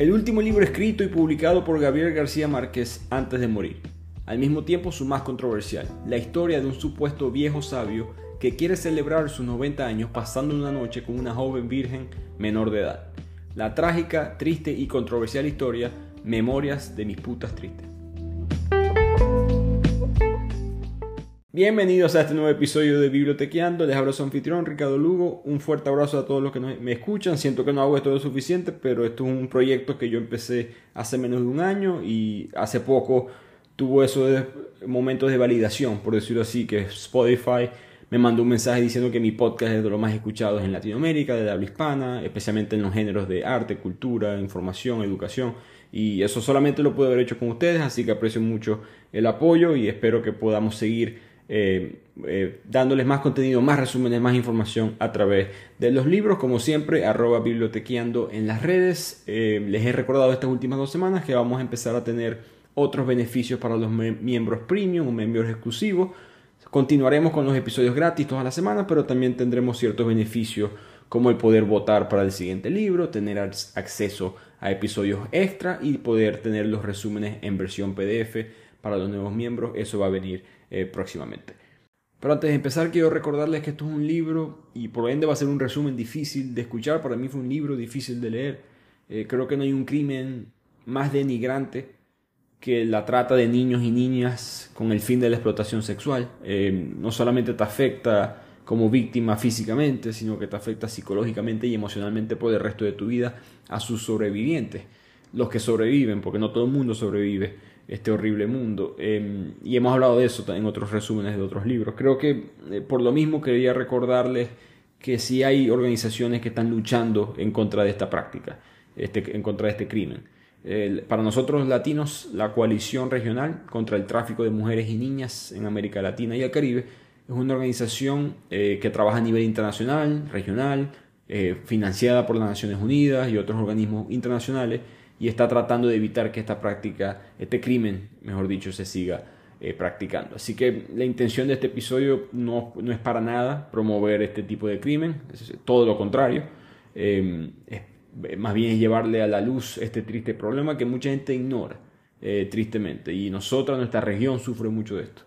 El último libro escrito y publicado por Gabriel García Márquez antes de morir. Al mismo tiempo su más controversial, la historia de un supuesto viejo sabio que quiere celebrar sus 90 años pasando una noche con una joven virgen menor de edad. La trágica, triste y controversial historia Memorias de mis putas tristes. Bienvenidos a este nuevo episodio de Bibliotequeando. Les hablo su anfitrión Ricardo Lugo. Un fuerte abrazo a todos los que me escuchan. Siento que no hago esto lo suficiente, pero esto es un proyecto que yo empecé hace menos de un año y hace poco tuvo esos momentos de validación, por decirlo así, que Spotify me mandó un mensaje diciendo que mi podcast es de los más escuchados en Latinoamérica, de habla hispana, especialmente en los géneros de arte, cultura, información, educación. Y eso solamente lo puedo haber hecho con ustedes, así que aprecio mucho el apoyo y espero que podamos seguir eh, eh, dándoles más contenido, más resúmenes, más información a través de los libros, como siempre, arroba bibliotequeando en las redes. Eh, les he recordado estas últimas dos semanas que vamos a empezar a tener otros beneficios para los miembros premium o miembros exclusivos. Continuaremos con los episodios gratis todas las semanas, pero también tendremos ciertos beneficios como el poder votar para el siguiente libro, tener acceso a episodios extra y poder tener los resúmenes en versión PDF para los nuevos miembros. Eso va a venir eh, próximamente. Pero antes de empezar quiero recordarles que esto es un libro y por ende va a ser un resumen difícil de escuchar. Para mí fue un libro difícil de leer. Eh, creo que no hay un crimen más denigrante que la trata de niños y niñas con el fin de la explotación sexual. Eh, no solamente te afecta como víctima físicamente, sino que te afecta psicológicamente y emocionalmente por el resto de tu vida a sus sobrevivientes. Los que sobreviven, porque no todo el mundo sobrevive este horrible mundo. Em, y hemos hablado de eso en otros resúmenes de otros libros. Creo que eh, por lo mismo quería recordarles que si hay organizaciones que están luchando en contra de esta práctica, este, en contra de este crimen. para nosotros latinos, la coalición regional contra el tráfico de mujeres y niñas en América Latina y el Caribe es una organización eh, que trabaja a nivel internacional, regional, eh, financiada por las Naciones Unidas y otros organismos internacionales y está tratando de evitar que esta práctica, este crimen, mejor dicho, se siga eh, practicando. Así que la intención de este episodio no, no, es para nada promover este tipo de crimen, es todo lo contrario. Em, más bien es llevarle a la luz este triste problema que mucha gente ignora, eh, tristemente. Y nosotros, nuestra región, sufre mucho de esto.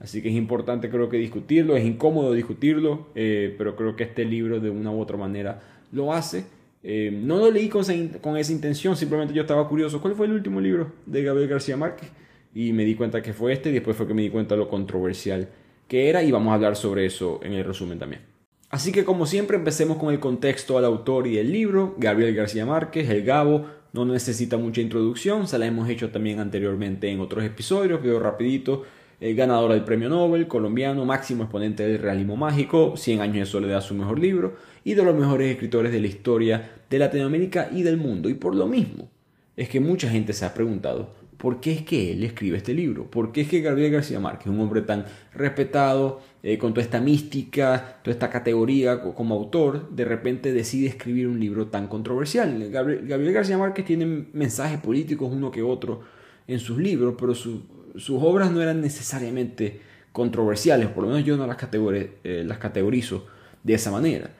Así que es importante creo que discutirlo, es incómodo discutirlo, eh, pero creo que este libro de una u otra manera lo hace eh, no lo leí con esa, intención, simplemente yo estaba curioso. ¿Cuál fue el último libro de Gabriel García Márquez? Y me di cuenta que fue este y después fue que me di cuenta lo controversial que era y vamos a hablar sobre eso en el resumen también. Así que como siempre empecemos con el contexto al autor y el libro. Gabriel García Márquez, El Gabo, no necesita mucha introducción, se la hemos hecho también anteriormente en otros episodios, pero rapidito el ganador del premio Nobel, colombiano, máximo exponente del realismo mágico, 100 años de soledad, su mejor libro, y de los mejores escritores de la historia de Latinoamérica y del mundo. Y por lo mismo, es que mucha gente se ha preguntado, ¿por qué es que él escribe este libro? ¿Por qué es que Gabriel García Márquez, un hombre tan respetado, eh, con toda esta mística, toda esta categoría como autor, de repente decide escribir un libro tan controversial? Gabriel García Márquez tiene mensajes políticos uno que otro en sus libros, pero su, sus obras no eran necesariamente controversiales, por lo menos yo no las, eh, las categorizo de esa manera.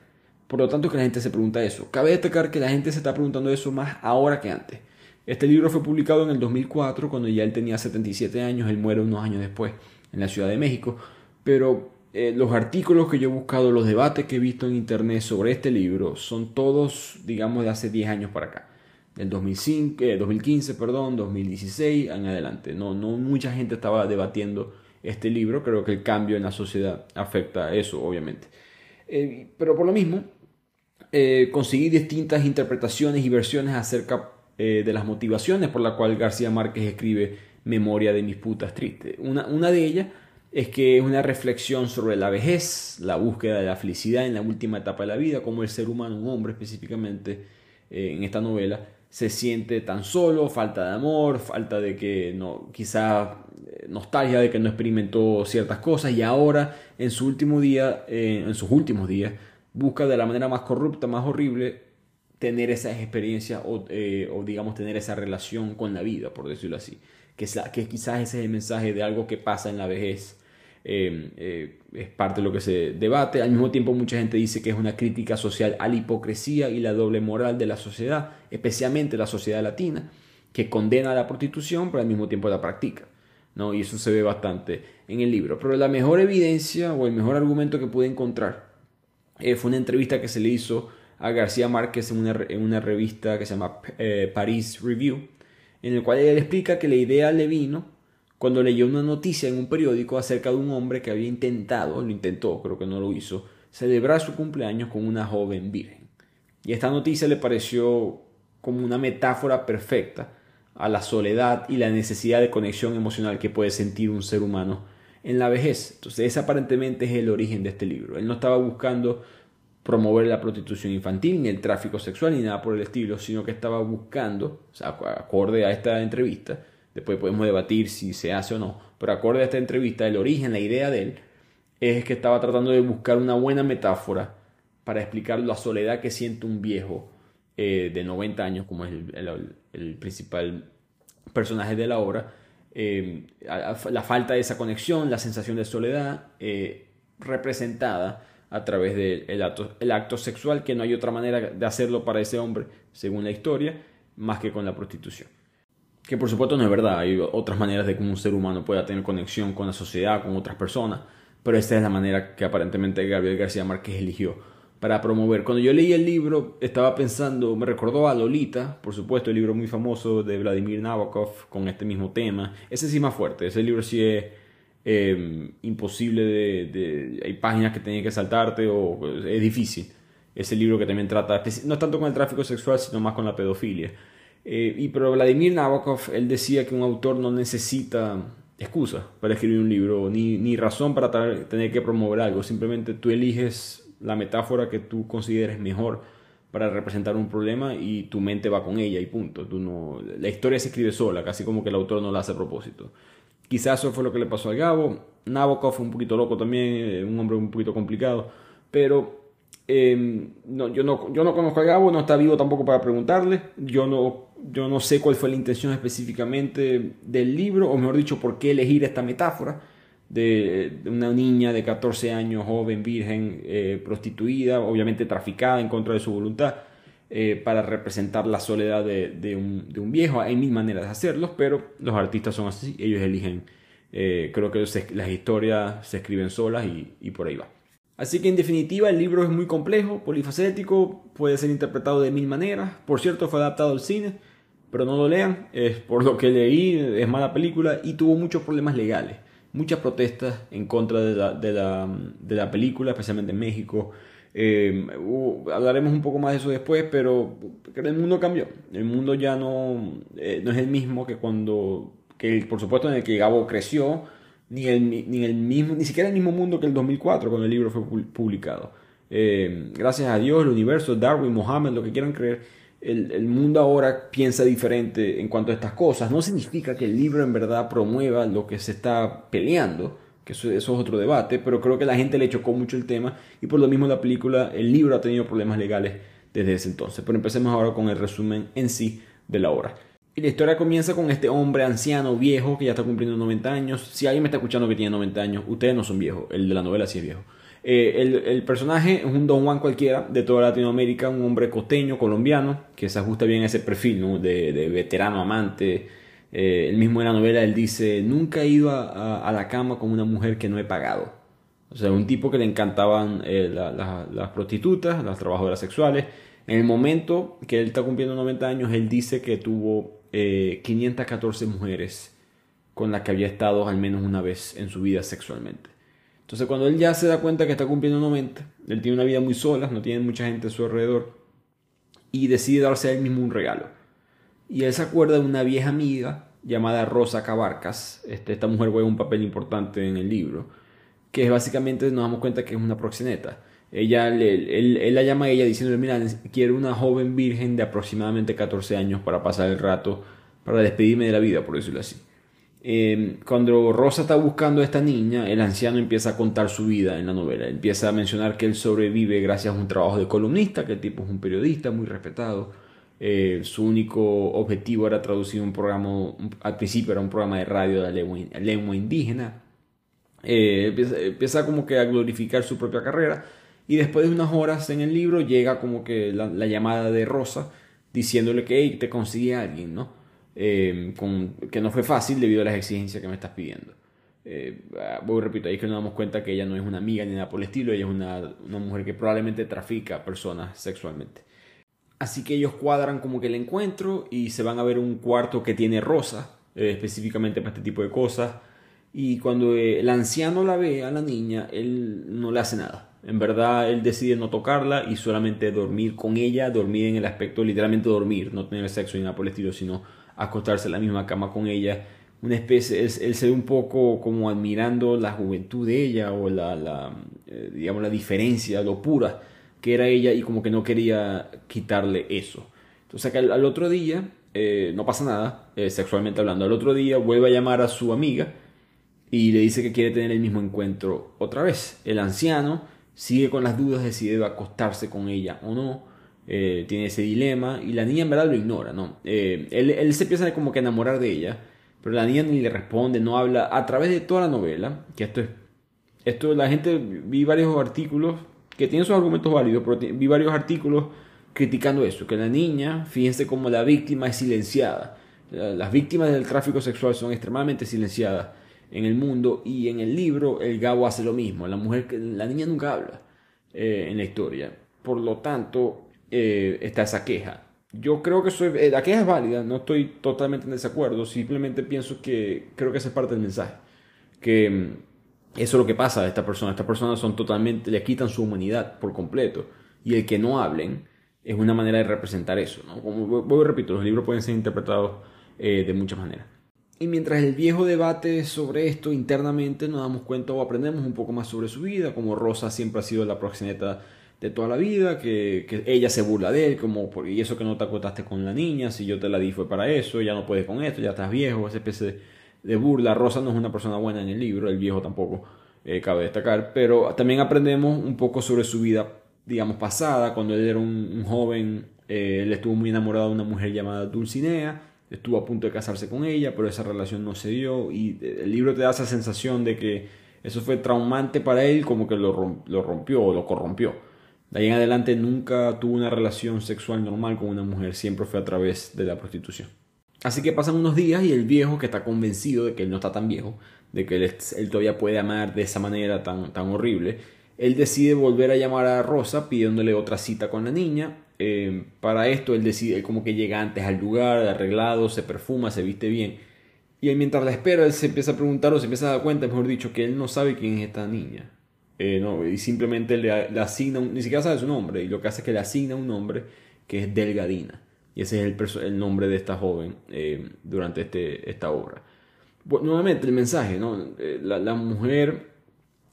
Por lo tanto, que la gente se pregunta eso. Cabe destacar que la gente se está preguntando eso más ahora que antes. Este libro fue publicado en el 2004, cuando ya él tenía 77 años, él muere unos años después en la Ciudad de México, pero eh, los artículos que yo he buscado, los debates que he visto en internet sobre este libro, son todos, digamos, de hace 10 años para acá del 2005, 2015, eh, perdón, 2016 en adelante. No, no mucha gente estaba debatiendo este libro, creo que el cambio en la sociedad afecta a eso, obviamente. Eh, pero por lo mismo, eh, conseguí distintas interpretaciones y versiones acerca de las motivaciones por las cuales García Márquez escribe Memoria de mis putas tristes. Una, una de ellas es que es una reflexión sobre la vejez, la búsqueda de la felicidad en la última etapa de la vida, como el ser humano, un hombre específicamente, en esta novela, se siente tan solo, falta de amor, falta de que no, quizá eh, nostalgia de que no experimentó ciertas cosas y ahora en su último día, eh, en sus últimos días, busca de la manera más corrupta, más horrible, tener esas experiencias o, eh, o digamos tener esa relación con la vida, por decirlo así. Que, que quizás ese es el mensaje de algo que pasa en la vejez es parte de lo que se debate. Al mismo tiempo mucha gente dice que es una crítica social a la hipocresía y la doble moral de la sociedad, especialmente la sociedad latina, que condena la prostitución pero al mismo tiempo la practica. ¿no? Y eso se ve bastante en el libro. Pero la mejor evidencia o el mejor argumento que pude encontrar fue una entrevista que se le hizo a García Márquez en una, en una revista que se llama eh, Paris Review, en el cual él explica que la idea le vino cuando leyó una noticia en un periódico acerca de un hombre que había intentado, lo intentó, creo que no lo hizo, celebrar su cumpleaños con una joven virgen. Y esta noticia le pareció como una metáfora perfecta a la soledad y la necesidad de conexión emocional que puede sentir un ser humano en la vejez. Entonces, ese aparentemente es el origen de este libro. Él no estaba buscando promover la prostitución infantil, ni el tráfico sexual, ni nada por el estilo, sino que estaba buscando, o sea, acorde a esta entrevista, después podemos debatir si se hace o no, pero acorde a esta entrevista, el origen, la idea de él, es que estaba tratando de buscar una buena metáfora para explicar la soledad que siente un viejo eh, de 90 años, como es el, principal personaje de la obra, eh, la falta de esa conexión, la sensación de soledad eh, representada a través del acto, el acto sexual, que no hay otra manera de hacerlo para ese hombre, según la historia, más que con la prostitución. Que por supuesto no es verdad, hay otras maneras de que un ser humano pueda tener conexión con la sociedad, con otras personas, pero esta es la manera que aparentemente Gabriel García Márquez eligió para promover. Cuando yo leí el libro, estaba pensando, me recordó a Lolita, por supuesto, el libro muy famoso de Vladimir Nabokov con este mismo tema. Ese sí más fuerte, ese libro sí es Em, imposible de, Hay páginas que tenías que saltarte o es difícil. Ese libro que también trata, no tanto con el tráfico sexual, sino más con la pedofilia. Eh, y pero Vladimir Nabokov, él decía que un autor no necesita excusa para escribir un libro, ni, ni razón para tener que promover algo. Simplemente tú eliges la metáfora que tú consideres mejor para representar un problema y tu mente va con ella y punto. Tú no, la historia se escribe sola, casi como que el autor no la hace a propósito. Quizás eso fue lo que le pasó al Gabo. Nabokov un poquito loco también, eh, un hombre un poquito complicado. Pero em, no, yo, no, yo no conozco a Gabo, no está vivo tampoco para preguntarle. Yo no, yo no sé cuál fue la intención específicamente del libro, o mejor dicho, por qué elegir esta metáfora de, una niña de 14 años, joven, virgen, eh, prostituida, obviamente traficada en contra de su voluntad. Eh, para representar la soledad de, un, viejo. Hay mil maneras de hacerlos, pero los artistas son así, ellos eligen. Eh, creo que las historias se escriben solas y, por ahí va. Así que en definitiva el libro es muy complejo, polifacético, puede ser interpretado de mil maneras. Por cierto, fue adaptado al cine, pero no lo lean, es por lo que leí, es mala película y tuvo muchos problemas legales, muchas protestas en contra de la, de la película, especialmente en México. Eh, hablaremos un poco más de eso después, pero el mundo cambió. El mundo ya no, eh, no es el mismo que cuando, que por supuesto, en el que Gabo creció, ni, el, ni, el mismo, ni siquiera el mismo mundo que el 2004, cuando el libro fue publicado. Eh, gracias a Dios, el universo, Darwin, Mohammed, lo que quieran creer, el, mundo ahora piensa diferente en cuanto a estas cosas. No significa que el libro en verdad promueva lo que se está peleando que eso, es otro debate, pero creo que la gente le chocó mucho el tema y por lo mismo la película, el libro ha tenido problemas legales desde ese entonces. Pero empecemos ahora con el resumen en sí de la obra. Y la historia comienza con este hombre anciano, viejo, que ya está cumpliendo 90 años. Si alguien me está escuchando que tiene 90 años, ustedes no son viejos, el de la novela sí es viejo. Eh, el, personaje es un Don Juan cualquiera de toda Latinoamérica, un hombre costeño, colombiano, que se ajusta bien a ese perfil de, veterano amante, eh, el mismo en la novela, él dice, nunca he ido a, la cama con una mujer que no he pagado. O sea, un tipo que le encantaban eh, las prostitutas, las trabajadoras sexuales. En el momento que él está cumpliendo 90 años, él dice que tuvo 514 eh, mujeres con las que había estado al menos una vez en su vida sexualmente. Entonces cuando él ya se da cuenta que está cumpliendo 90, él tiene una vida muy sola, no tiene mucha gente a su alrededor, y decide darse a él mismo un regalo y él se acuerda de una vieja amiga llamada Rosa Cabarcas. Este, esta mujer juega un papel importante en el libro, que básicamente nos damos cuenta que es una proxeneta. Ella, él, la llama a ella diciendo, mira, quiero una joven virgen de aproximadamente 14 años para pasar el rato, para despedirme de la vida, por decirlo así. Em, cuando Rosa está buscando a esta niña, el anciano empieza a contar su vida en la novela. Empieza a mencionar que él sobrevive gracias a un trabajo de columnista, que el tipo es un periodista muy respetado eh, su único objetivo era traducir un programa, al principio era un programa de radio de la lengua, indígena. Eh, empieza, como que a glorificar su propia carrera. Y después de unas horas en el libro llega como que la, llamada de Rosa diciéndole que te conseguí a alguien, ¿no? Eh, que no fue fácil debido a las exigencias que me estás pidiendo. Eh, voy repito, ahí es que nos damos cuenta que ella no es una amiga ni nada por el estilo, ella es una, mujer que probablemente trafica personas sexualmente. Así que ellos cuadran como que el encuentro y se van a ver un cuarto que tiene rosa, eh, específicamente para este tipo de cosas. Y cuando eh, el anciano la ve a la niña, él no le hace nada. En verdad, él decide no tocarla y solamente dormir con ella, dormir en el aspecto literalmente dormir, no tener sexo ni nada por el estilo, sino acostarse en la misma cama con ella. Una especie, él, se ve un poco como admirando la juventud de ella o la, la eh, digamos, la diferencia, lo pura que era ella y como que no quería quitarle eso. Entonces al, al otro día, eh, no pasa nada, eh, sexualmente hablando, al otro día vuelve a llamar a su amiga y le dice que quiere tener el mismo encuentro otra vez. El anciano sigue con las dudas de si debe acostarse con ella o no. Eh, tiene ese dilema y la niña en verdad lo ignora, ¿no? él, él, se empieza como que a enamorar de ella, pero la niña ni le responde, no habla. A través de toda la novela, que esto es... Esto la gente, vi varios artículos que tiene sus argumentos válidos, pero vi varios artículos criticando eso, que la niña, fíjense cómo la víctima es silenciada. Las víctimas del tráfico sexual son extremadamente silenciadas en el mundo y en el libro el Gabo hace lo mismo. La mujer, la niña nunca habla eh, en la historia. Por lo tanto, eh, está esa queja. Yo creo que soy, eh, la queja es válida, no estoy totalmente en desacuerdo, simplemente pienso que creo que esa es parte del mensaje. Que mm, eso es lo que pasa a esta persona. Estas personas son totalmente, le quitan su humanidad por completo. Y el que no hablen es una manera de representar eso. ¿no? Como voy, repito, los libros pueden ser interpretados eh, de muchas maneras. Y mientras el viejo debate sobre esto internamente, nos damos cuenta o aprendemos un poco más sobre su vida, como Rosa siempre ha sido la proxeneta de toda la vida, que, que, ella se burla de él, como y eso que no te acostaste con la niña, si yo te la di fue para eso, ya no puedes con esto, ya estás viejo, esa especie de burla. Rosa no es una persona buena en el libro, el viejo tampoco eh, cabe destacar, pero también aprendemos un poco sobre su vida, digamos, pasada, cuando él era un, joven, eh, él estuvo muy enamorado de una mujer llamada Dulcinea, estuvo a punto de casarse con ella, pero esa relación no se dio y eh, el libro te da esa sensación de que eso fue traumante para él, como que lo, lo rompió o lo corrompió. De ahí en adelante nunca tuvo una relación sexual normal con una mujer, siempre fue a través de la prostitución. Así que pasan unos días y el viejo, que está convencido de que él no está tan viejo, de que él, todavía puede amar de esa manera tan, tan horrible, él decide volver a llamar a Rosa pidiéndole otra cita con la niña. Eh, para esto él decide, como que llega antes al lugar, arreglado, se perfuma, se viste bien. Y mientras la espera, él se empieza a preguntar o se empieza a dar cuenta, mejor dicho, que él no sabe quién es esta niña. Eh, no, y simplemente le, asigna, ni siquiera sabe su nombre, y lo que hace es que le asigna un nombre que es Delgadina. Y ese es el, el nombre de esta joven eh, durante este, esta obra. nuevamente, el mensaje, ¿no? Eh, la, mujer,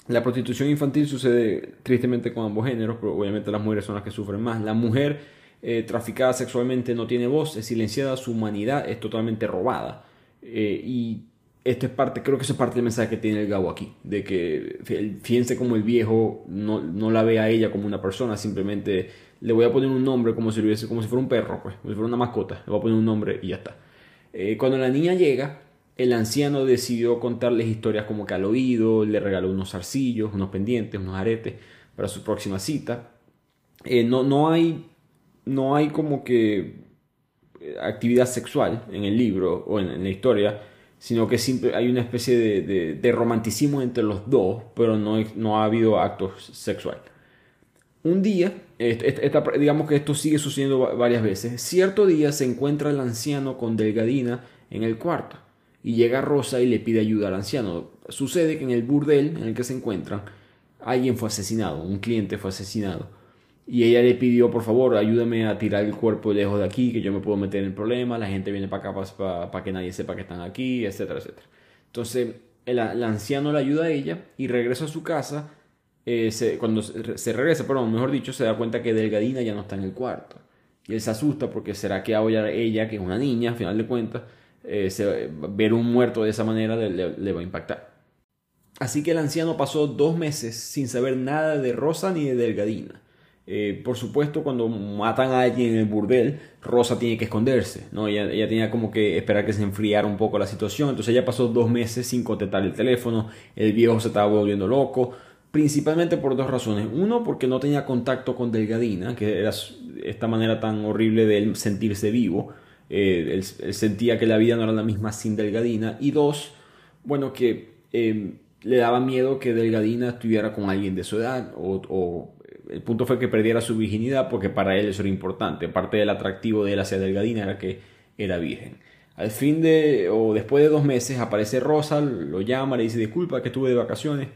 la prostitución infantil sucede tristemente con ambos géneros, pero obviamente las mujeres son las que sufren más. La mujer traficada sexualmente no tiene voz, es silenciada, su humanidad es totalmente robada. y esto es parte, creo que eso es parte del mensaje que tiene el Gabo aquí, de que fíjense como el viejo no, no la ve a ella como una persona, simplemente le voy a poner un nombre como si, hubiese, como si fuera un perro, pues, como si fuera una mascota. Le voy a poner un nombre y ya está. Eh, cuando la niña llega, el anciano decidió contarles historias como que al oído, le regaló unos zarcillos, unos pendientes, unos aretes para su próxima cita. Eh, no, no, hay, no hay como que eh, actividad sexual en el libro o en, la historia, sino que siempre hay una especie de, de, romanticismo entre los dos, pero no, no ha habido actos sexual. Un día, digamos que esto sigue sucediendo varias veces, cierto día se encuentra el anciano con Delgadina en el cuarto y llega Rosa y le pide ayuda al anciano. Sucede que en el burdel en el que se encuentran, alguien fue asesinado, un cliente fue asesinado. Y ella le pidió, por favor, ayúdame a tirar el cuerpo lejos de aquí, que yo me puedo meter en problemas, la gente viene para acá para, que nadie sepa que están aquí, etcétera, etcétera. Entonces, el, anciano le ayuda a ella y regresa a su casa eh, cuando se, regresa, perdón, mejor dicho, se da cuenta que Delgadina ya no está en el cuarto. Y él se asusta porque será que ahora ella, que es una niña, al final de cuentas, eh, ver un muerto de esa manera le, va a impactar. Así que el anciano pasó dos meses sin saber nada de Rosa ni de Delgadina. Eh, por supuesto, cuando matan a alguien en el burdel, Rosa tiene que esconderse, ¿no? Ella, tenía como que esperar que se enfriara un poco la situación, entonces ella pasó dos meses sin contestar el teléfono, el viejo se estaba volviendo loco, principalmente por dos razones. Uno, porque no tenía contacto con Delgadina, que era esta manera tan horrible de él sentirse vivo, eh, él, sentía que la vida no era la misma sin Delgadina, y dos, bueno, que eh, le daba miedo que Delgadina estuviera con alguien de su edad el punto fue que perdiera su virginidad porque para él eso era importante. Parte del atractivo de él hacia Delgadina era que era virgen. Al fin de, o después de dos meses, aparece Rosa, lo llama, le dice disculpa que estuve de vacaciones.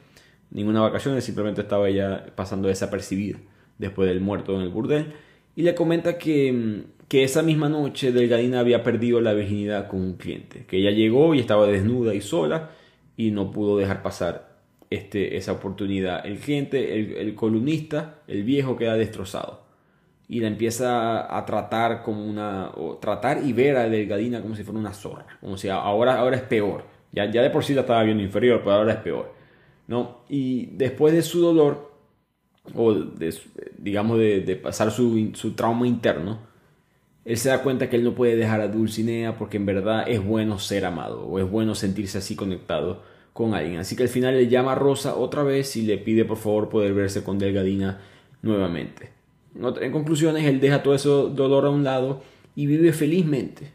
Ninguna vacaciones, simplemente estaba ella pasando desapercibida después del muerto en el burdel. Y le comenta que, que esa misma noche Delgadina había perdido la virginidad con un cliente. Que ella llegó y estaba desnuda y sola y no pudo dejar pasar este, esa oportunidad. El cliente, el, columnista, el viejo queda destrozado y la empieza a tratar como una, o tratar y ver a Delgadina como si fuera una zorra, como si ahora, ahora es peor. Ya, ya de por sí la estaba viendo inferior, pero ahora es peor. ¿no? Y después de su dolor, o de, digamos de, pasar su, su, trauma interno, él se da cuenta que él no puede dejar a Dulcinea porque en verdad es bueno ser amado, o es bueno sentirse así conectado con alguien. Así que al final le llama a Rosa otra vez y le pide por favor poder verse con Delgadina nuevamente. En conclusiones, él deja todo ese dolor a un lado y vive felizmente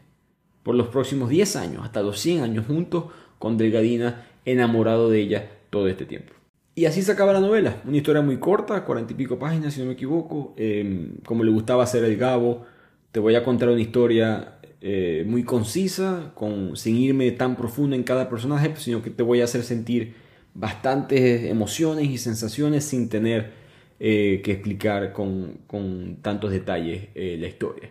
por los próximos 10 años, hasta los 100 años juntos con Delgadina, enamorado de ella todo este tiempo. Y así se acaba la novela, una historia muy corta, cuarenta y pico páginas si no me equivoco, em, como le gustaba hacer el Gabo, te voy a contar una historia eh, muy concisa, con, sin irme tan profundo en cada personaje, sino que te voy a hacer sentir bastantes emociones y sensaciones sin tener eh, que explicar con, con tantos detalles eh, la historia.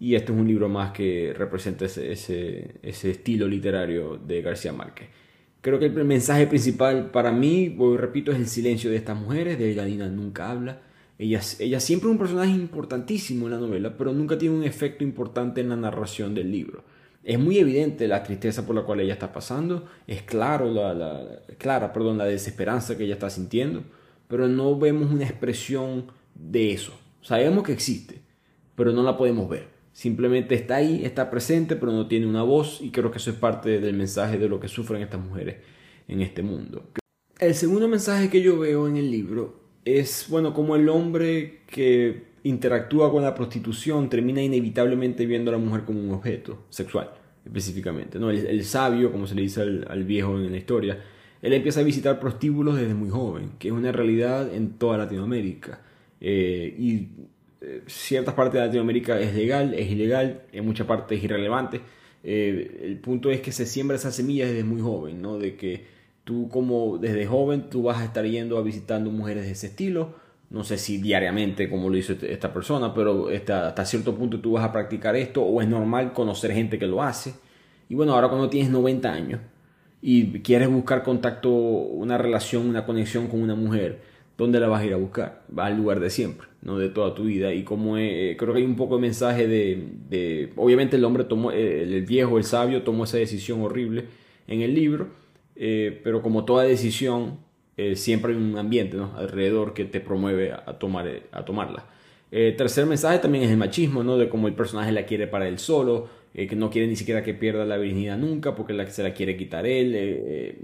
Y este es un libro más que representa ese, ese, estilo literario de García Márquez. Creo que el mensaje principal para mí, repito, es el silencio de estas mujeres. De Delgadina nunca habla ella, ella siempre es un personaje importantísimo en la novela, pero nunca tiene un efecto importante en la narración del libro. Es muy evidente la tristeza por la cual ella está pasando, es claro la, la, clara perdón, la desesperanza que ella está sintiendo, pero no vemos una expresión de eso. Sabemos que existe, pero no la podemos ver. Simplemente está ahí, está presente, pero no tiene una voz y creo que eso es parte del mensaje de lo que sufren estas mujeres en este mundo. El segundo mensaje que yo veo en el libro es, bueno, como el hombre que interactúa con la prostitución termina inevitablemente viendo a la mujer como un objeto sexual, específicamente. ¿no? El, sabio, como se le dice al, viejo en la historia, él empieza a visitar prostíbulos desde muy joven, que es una realidad en toda Latinoamérica. Eh, y eh, ciertas partes de Latinoamérica es legal, es ilegal, en muchas partes es irrelevante. Eh, el punto es que se siembra esa semilla desde muy joven, ¿no? De que Tú como desde joven tú vas a estar yendo a visitando mujeres de ese estilo. No sé si diariamente como lo hizo este, esta persona, pero hasta cierto punto tú vas a practicar esto o es normal conocer gente que lo hace. Y bueno, ahora cuando tienes 90 años y quieres buscar contacto, una relación, una conexión con una mujer, ¿dónde la vas a ir a buscar? Va al lugar de siempre, no de toda tu vida. Y como eh, creo que hay un poco de mensaje de, obviamente el hombre tomó, eh, el viejo, el sabio tomó esa decisión horrible en el libro eh, pero como toda decisión, eh, siempre hay un ambiente alrededor que te promueve a, tomar, eh, a tomarla. tercer mensaje también es el machismo, ¿no? de cómo el personaje la quiere para él solo, que no quiere ni siquiera que pierda la virginidad nunca porque la, se la quiere quitar él,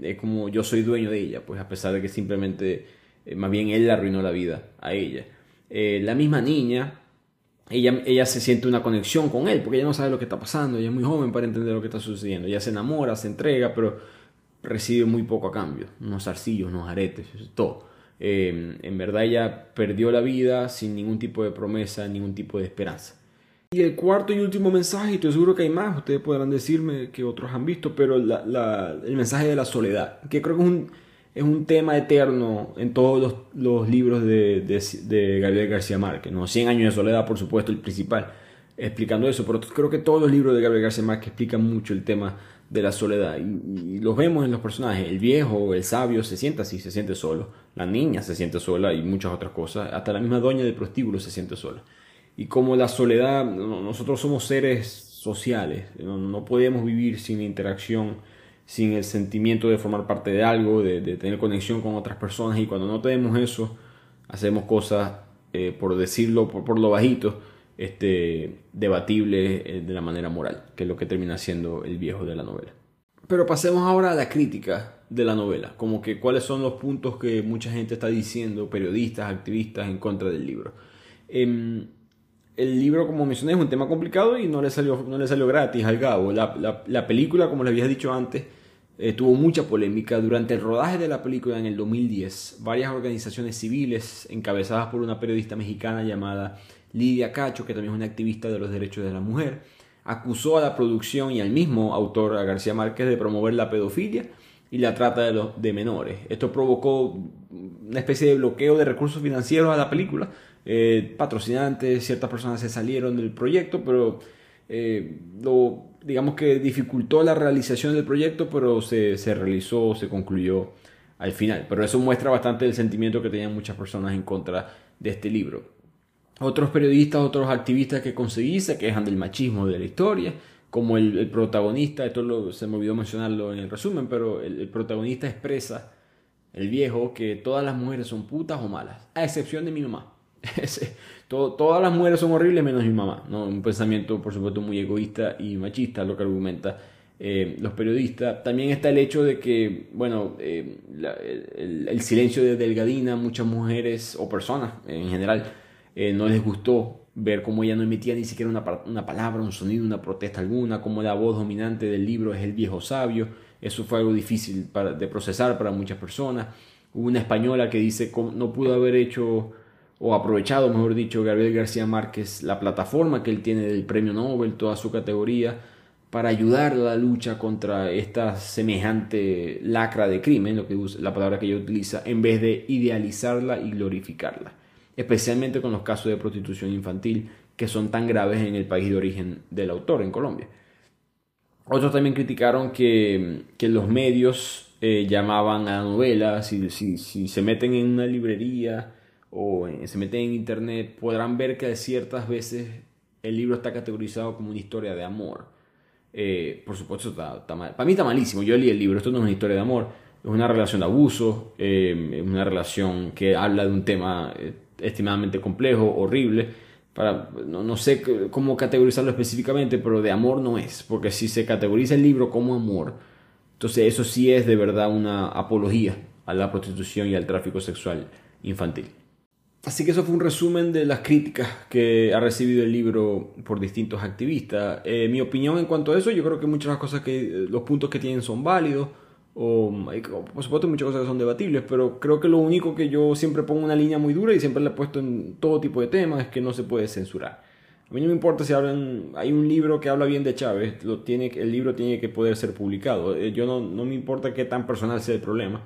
es como yo soy dueño de ella, pues a pesar de que simplemente, más bien él le arruinó la vida a ella. la misma niña, ella, ella se siente una conexión con él porque ella no sabe lo que está pasando, ella es muy joven para entender lo que está sucediendo, ella se enamora, se entrega, pero recibe muy poco a cambio, unos arcillos, unos aretes, todo. Eh, en verdad ella perdió la vida sin ningún tipo de promesa, ningún tipo de esperanza. Y el cuarto y último mensaje, y estoy seguro que hay más, ustedes podrán decirme que otros han visto, pero el mensaje de la soledad, que creo que es un, es un tema eterno en todos los, libros de, de, Gabriel García Márquez. ¿no? 100 años de soledad, por supuesto, el principal, explicando eso, pero creo que todos los libros de Gabriel García Márquez explican mucho el tema de la soledad. Y, los vemos en los personajes. El viejo, el sabio se siente así, se siente solo. La niña se siente sola y muchas otras cosas. Hasta la misma doña del prostíbulo se siente sola. Y como la soledad, nosotros somos seres sociales. No, podemos vivir sin interacción, sin el sentimiento de formar parte de algo, de, tener conexión con otras personas. Y cuando no tenemos eso, hacemos cosas eh, por decirlo por, lo bajito, este, debatible eh, de la manera moral, que es lo que termina siendo el viejo de la novela. Pero pasemos ahora a la crítica de la novela, como que cuáles son los puntos que mucha gente está diciendo, periodistas, activistas, en contra del libro. Em, el libro, como mencioné, es un tema complicado y no le salió, no le salió gratis al Gabo. La, la, película, como les había dicho antes, eh, tuvo mucha polémica. Durante el rodaje de la película en el 2010, varias organizaciones civiles, encabezadas por una periodista mexicana llamada Lidia Cacho, que también es una activista de los derechos de la mujer, acusó a la producción y al mismo autor, a García Márquez, de promover la pedofilia y la trata de, los, menores. Esto provocó una especie de bloqueo de recursos financieros a la película. Eh, patrocinantes, ciertas personas se salieron del proyecto, pero eh, lo digamos que dificultó la realización del proyecto, pero se, se realizó, se concluyó al final. Pero eso muestra bastante el sentimiento que tenían muchas personas en contra de este libro. Otros periodistas, otros activistas que conseguí se quejan del machismo de la historia, como el, protagonista, esto lo, se me olvidó mencionarlo en el resumen, pero el, protagonista expresa, el viejo, que todas las mujeres son putas o malas, a excepción de mi mamá. todas las mujeres son horribles menos mi mamá. ¿no? Un pensamiento, por supuesto, muy egoísta y machista, lo que argumenta eh, los periodistas. También está el hecho de que, bueno, eh, el, silencio de Delgadina, muchas mujeres o personas en general eh, no les gustó ver cómo ella no emitía ni siquiera una, palabra, un sonido, una protesta alguna, como la voz dominante del libro es el viejo sabio. Eso fue algo difícil de procesar para muchas personas. Hubo una española que dice no pudo haber hecho o aprovechado, mejor dicho, Gabriel García Márquez, la plataforma que él tiene del premio Nobel, toda su categoría, para ayudar a la lucha contra esta semejante lacra de crimen, lo que la palabra que ella utiliza, en vez de idealizarla y glorificarla, especialmente con los casos de prostitución infantil que son tan graves en el país de origen del autor, en Colombia. Otros también criticaron que, que los medios eh, llamaban a la novela, si, se meten en una librería, o se meten en internet, podrán ver que ciertas veces el libro está categorizado como una historia de amor. Eh, por supuesto, está, mal. Para mí está malísimo. Yo leí el libro, esto no es una historia de amor, es una relación de abuso, eh, es una relación que habla de un tema estimadamente complejo, horrible. Para, no, no, sé cómo categorizarlo específicamente, pero de amor no es, porque si se categoriza el libro como amor, entonces eso sí es de verdad una apología a la prostitución y al tráfico sexual infantil. Así que eso fue un resumen de las críticas que ha recibido el libro por distintos activistas. Eh, mi opinión en cuanto a eso, yo creo que muchas de las cosas que, eh, los puntos que tienen son válidos, o por supuesto muchas cosas que son debatibles, pero creo que lo único que yo siempre pongo una línea muy dura y siempre la he puesto en todo tipo de temas es que no se puede censurar. A mí no me importa si hablan, hay un libro que habla bien de Chávez, lo tiene, el libro tiene que poder ser publicado. Eh, yo no, no me importa qué tan personal sea el problema.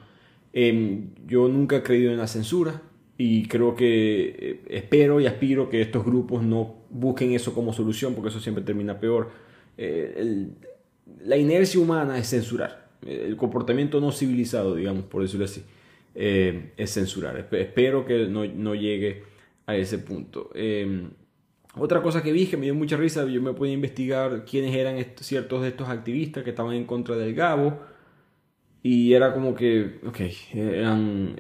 Em, yo nunca he creído en la censura, y creo que eh, espero y aspiro que estos grupos no busquen eso como solución, porque eso siempre termina peor. Eh, la inercia humana es censurar. El comportamiento no civilizado, digamos, por decirlo así, eh, es censurar. Espero que no, no, llegue a ese punto. otra cosa que vi que me dio mucha risa, yo me pude investigar quiénes eran ciertos de estos activistas que estaban en contra del Gabo. Y era como que, ok, eran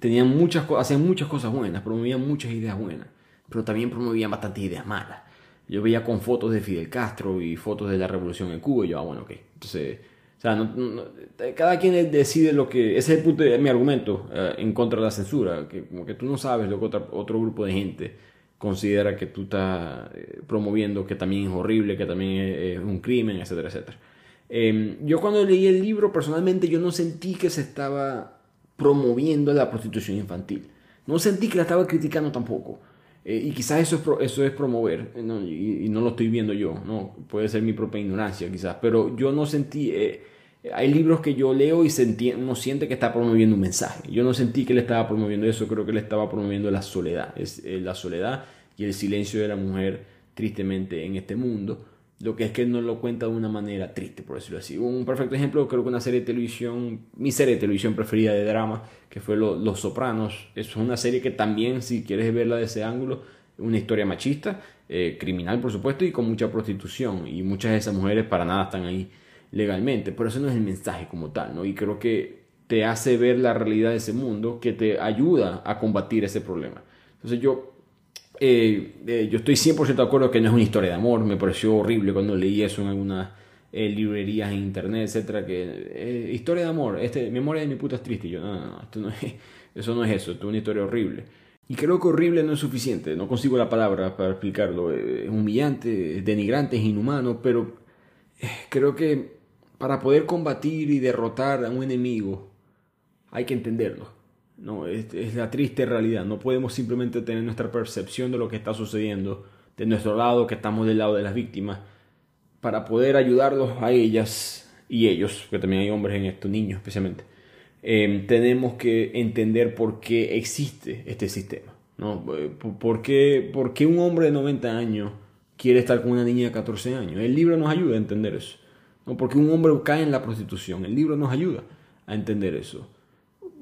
tenían muchas hacían muchas cosas buenas, promovían muchas ideas buenas, pero también promovían bastantes ideas malas. Yo veía con fotos de Fidel Castro y fotos de la revolución en Cuba y yo, ah, bueno, ok. Entonces, o sea, cada quien decide lo que... Ese es el punto de mi argumento eh, en contra de la censura, que como que tú no sabes lo que otro, grupo de gente considera que tú estás eh, promoviendo, que también es horrible, que también es, un crimen, etcétera, etcétera. Em, yo cuando leí el libro, personalmente yo no sentí que se estaba promoviendo la prostitución infantil. No sentí que la estaba criticando tampoco. Eh, y quizás eso es, eso es promover, y, no lo estoy viendo yo, ¿no? puede ser mi propia ignorancia quizás, pero yo no sentí, eh, hay libros que yo leo y sentí, uno siente que está promoviendo un mensaje, yo no sentí que le estaba promoviendo eso, creo que le estaba promoviendo la soledad, es, eh, la soledad y el silencio de la mujer tristemente en este mundo. Lo que es que no lo cuenta de una manera triste, por decirlo así. Un perfecto ejemplo, creo que una serie de televisión, mi serie de televisión preferida de drama, que fue Los Sopranos. Es una serie que también, si quieres verla de ese ángulo, una historia machista, eh, criminal por supuesto, y con mucha prostitución. Y muchas de esas mujeres para nada están ahí legalmente. Pero eso no es el mensaje como tal, ¿no? Y creo que te hace ver la realidad de ese mundo que te ayuda a combatir ese problema. Entonces yo, eh, eh, yo estoy 100% de acuerdo que no es una historia de amor, me pareció horrible cuando leí eso en algunas eh, librerías en internet, etcétera, que historia de amor, este, memoria de mi puta es triste, y yo, no, no, no, esto no es, eso no es eso, esto es una historia horrible. Y creo que horrible no es suficiente, no consigo la palabra para explicarlo, es humillante, es denigrante, es inhumano, pero creo que para poder combatir y derrotar a un enemigo hay que entenderlo. No, es, la triste realidad. No podemos simplemente tener nuestra percepción de lo que está sucediendo de nuestro lado, que estamos del lado de las víctimas, para poder ayudarlos a ellas y ellos, que también hay hombres en estos niños especialmente. Eh, tenemos que entender por qué existe este sistema. ¿no? ¿Por, qué, ¿Por qué un hombre de 90 años quiere estar con una niña de 14 años? El libro nos ayuda a entender eso. ¿no? Porque un hombre cae en la prostitución. El libro nos ayuda a entender eso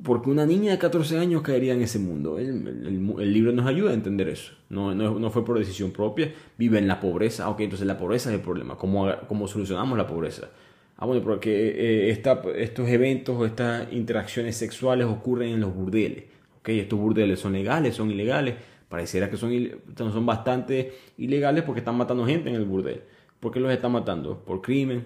porque una niña de 14 años caería en ese mundo. El, libro nos ayuda a entender eso. No, no, fue por decisión propia, vive en la pobreza. Ok, entonces la pobreza es el problema. ¿Cómo, cómo solucionamos la pobreza? Ah, bueno, porque eh, estos eventos o estas interacciones sexuales ocurren en los burdeles. Ok, estos burdeles son legales, son ilegales. Pareciera que son, son bastante ilegales porque están matando gente en el burdel. ¿Por qué los están matando? Por crimen,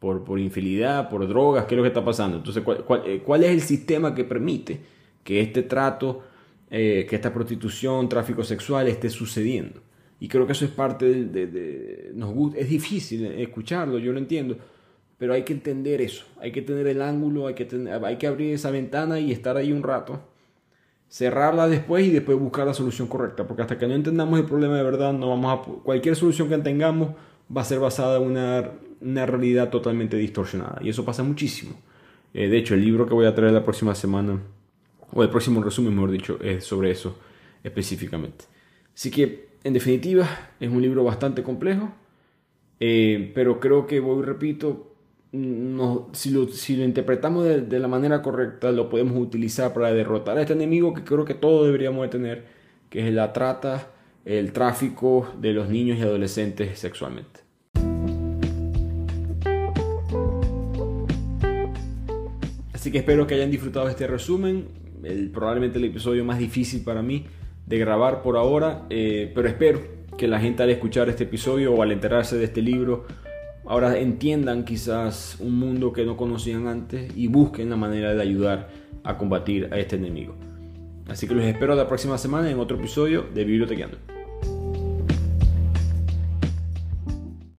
por, por infidelidad, por drogas, ¿qué es lo que está pasando? Entonces, ¿cuál, eh, cuál, es el sistema que permite que este trato, eh, que esta prostitución, tráfico sexual esté sucediendo? Y creo que eso es parte de, de, nos gusta, es difícil escucharlo, yo lo entiendo, pero hay que entender eso, hay que tener el ángulo, hay que, tener, hay que abrir esa ventana y estar ahí un rato, cerrarla después y después buscar la solución correcta, porque hasta que no entendamos el problema de verdad, no vamos a, cualquier solución que tengamos va a ser basada en una una realidad totalmente distorsionada. Y eso pasa muchísimo. Eh, de hecho, el libro que voy a traer la próxima semana, o el próximo resumen, mejor dicho, es sobre eso específicamente. Así que, en definitiva, es un libro bastante complejo, eh, pero creo que, voy repito, no, si, lo, si lo interpretamos de, de, la manera correcta, lo podemos utilizar para derrotar a este enemigo que creo que todos deberíamos de tener, que es la trata, el tráfico de los niños y adolescentes sexualmente. Así que espero que hayan disfrutado este resumen. El, probablemente el episodio más difícil para mí de grabar por ahora, eh, pero espero que la gente al escuchar este episodio o al enterarse de este libro ahora entiendan quizás un mundo que no conocían antes y busquen la manera de ayudar a combatir a este enemigo. Así que los espero la próxima semana en otro episodio de Bibliotequeando.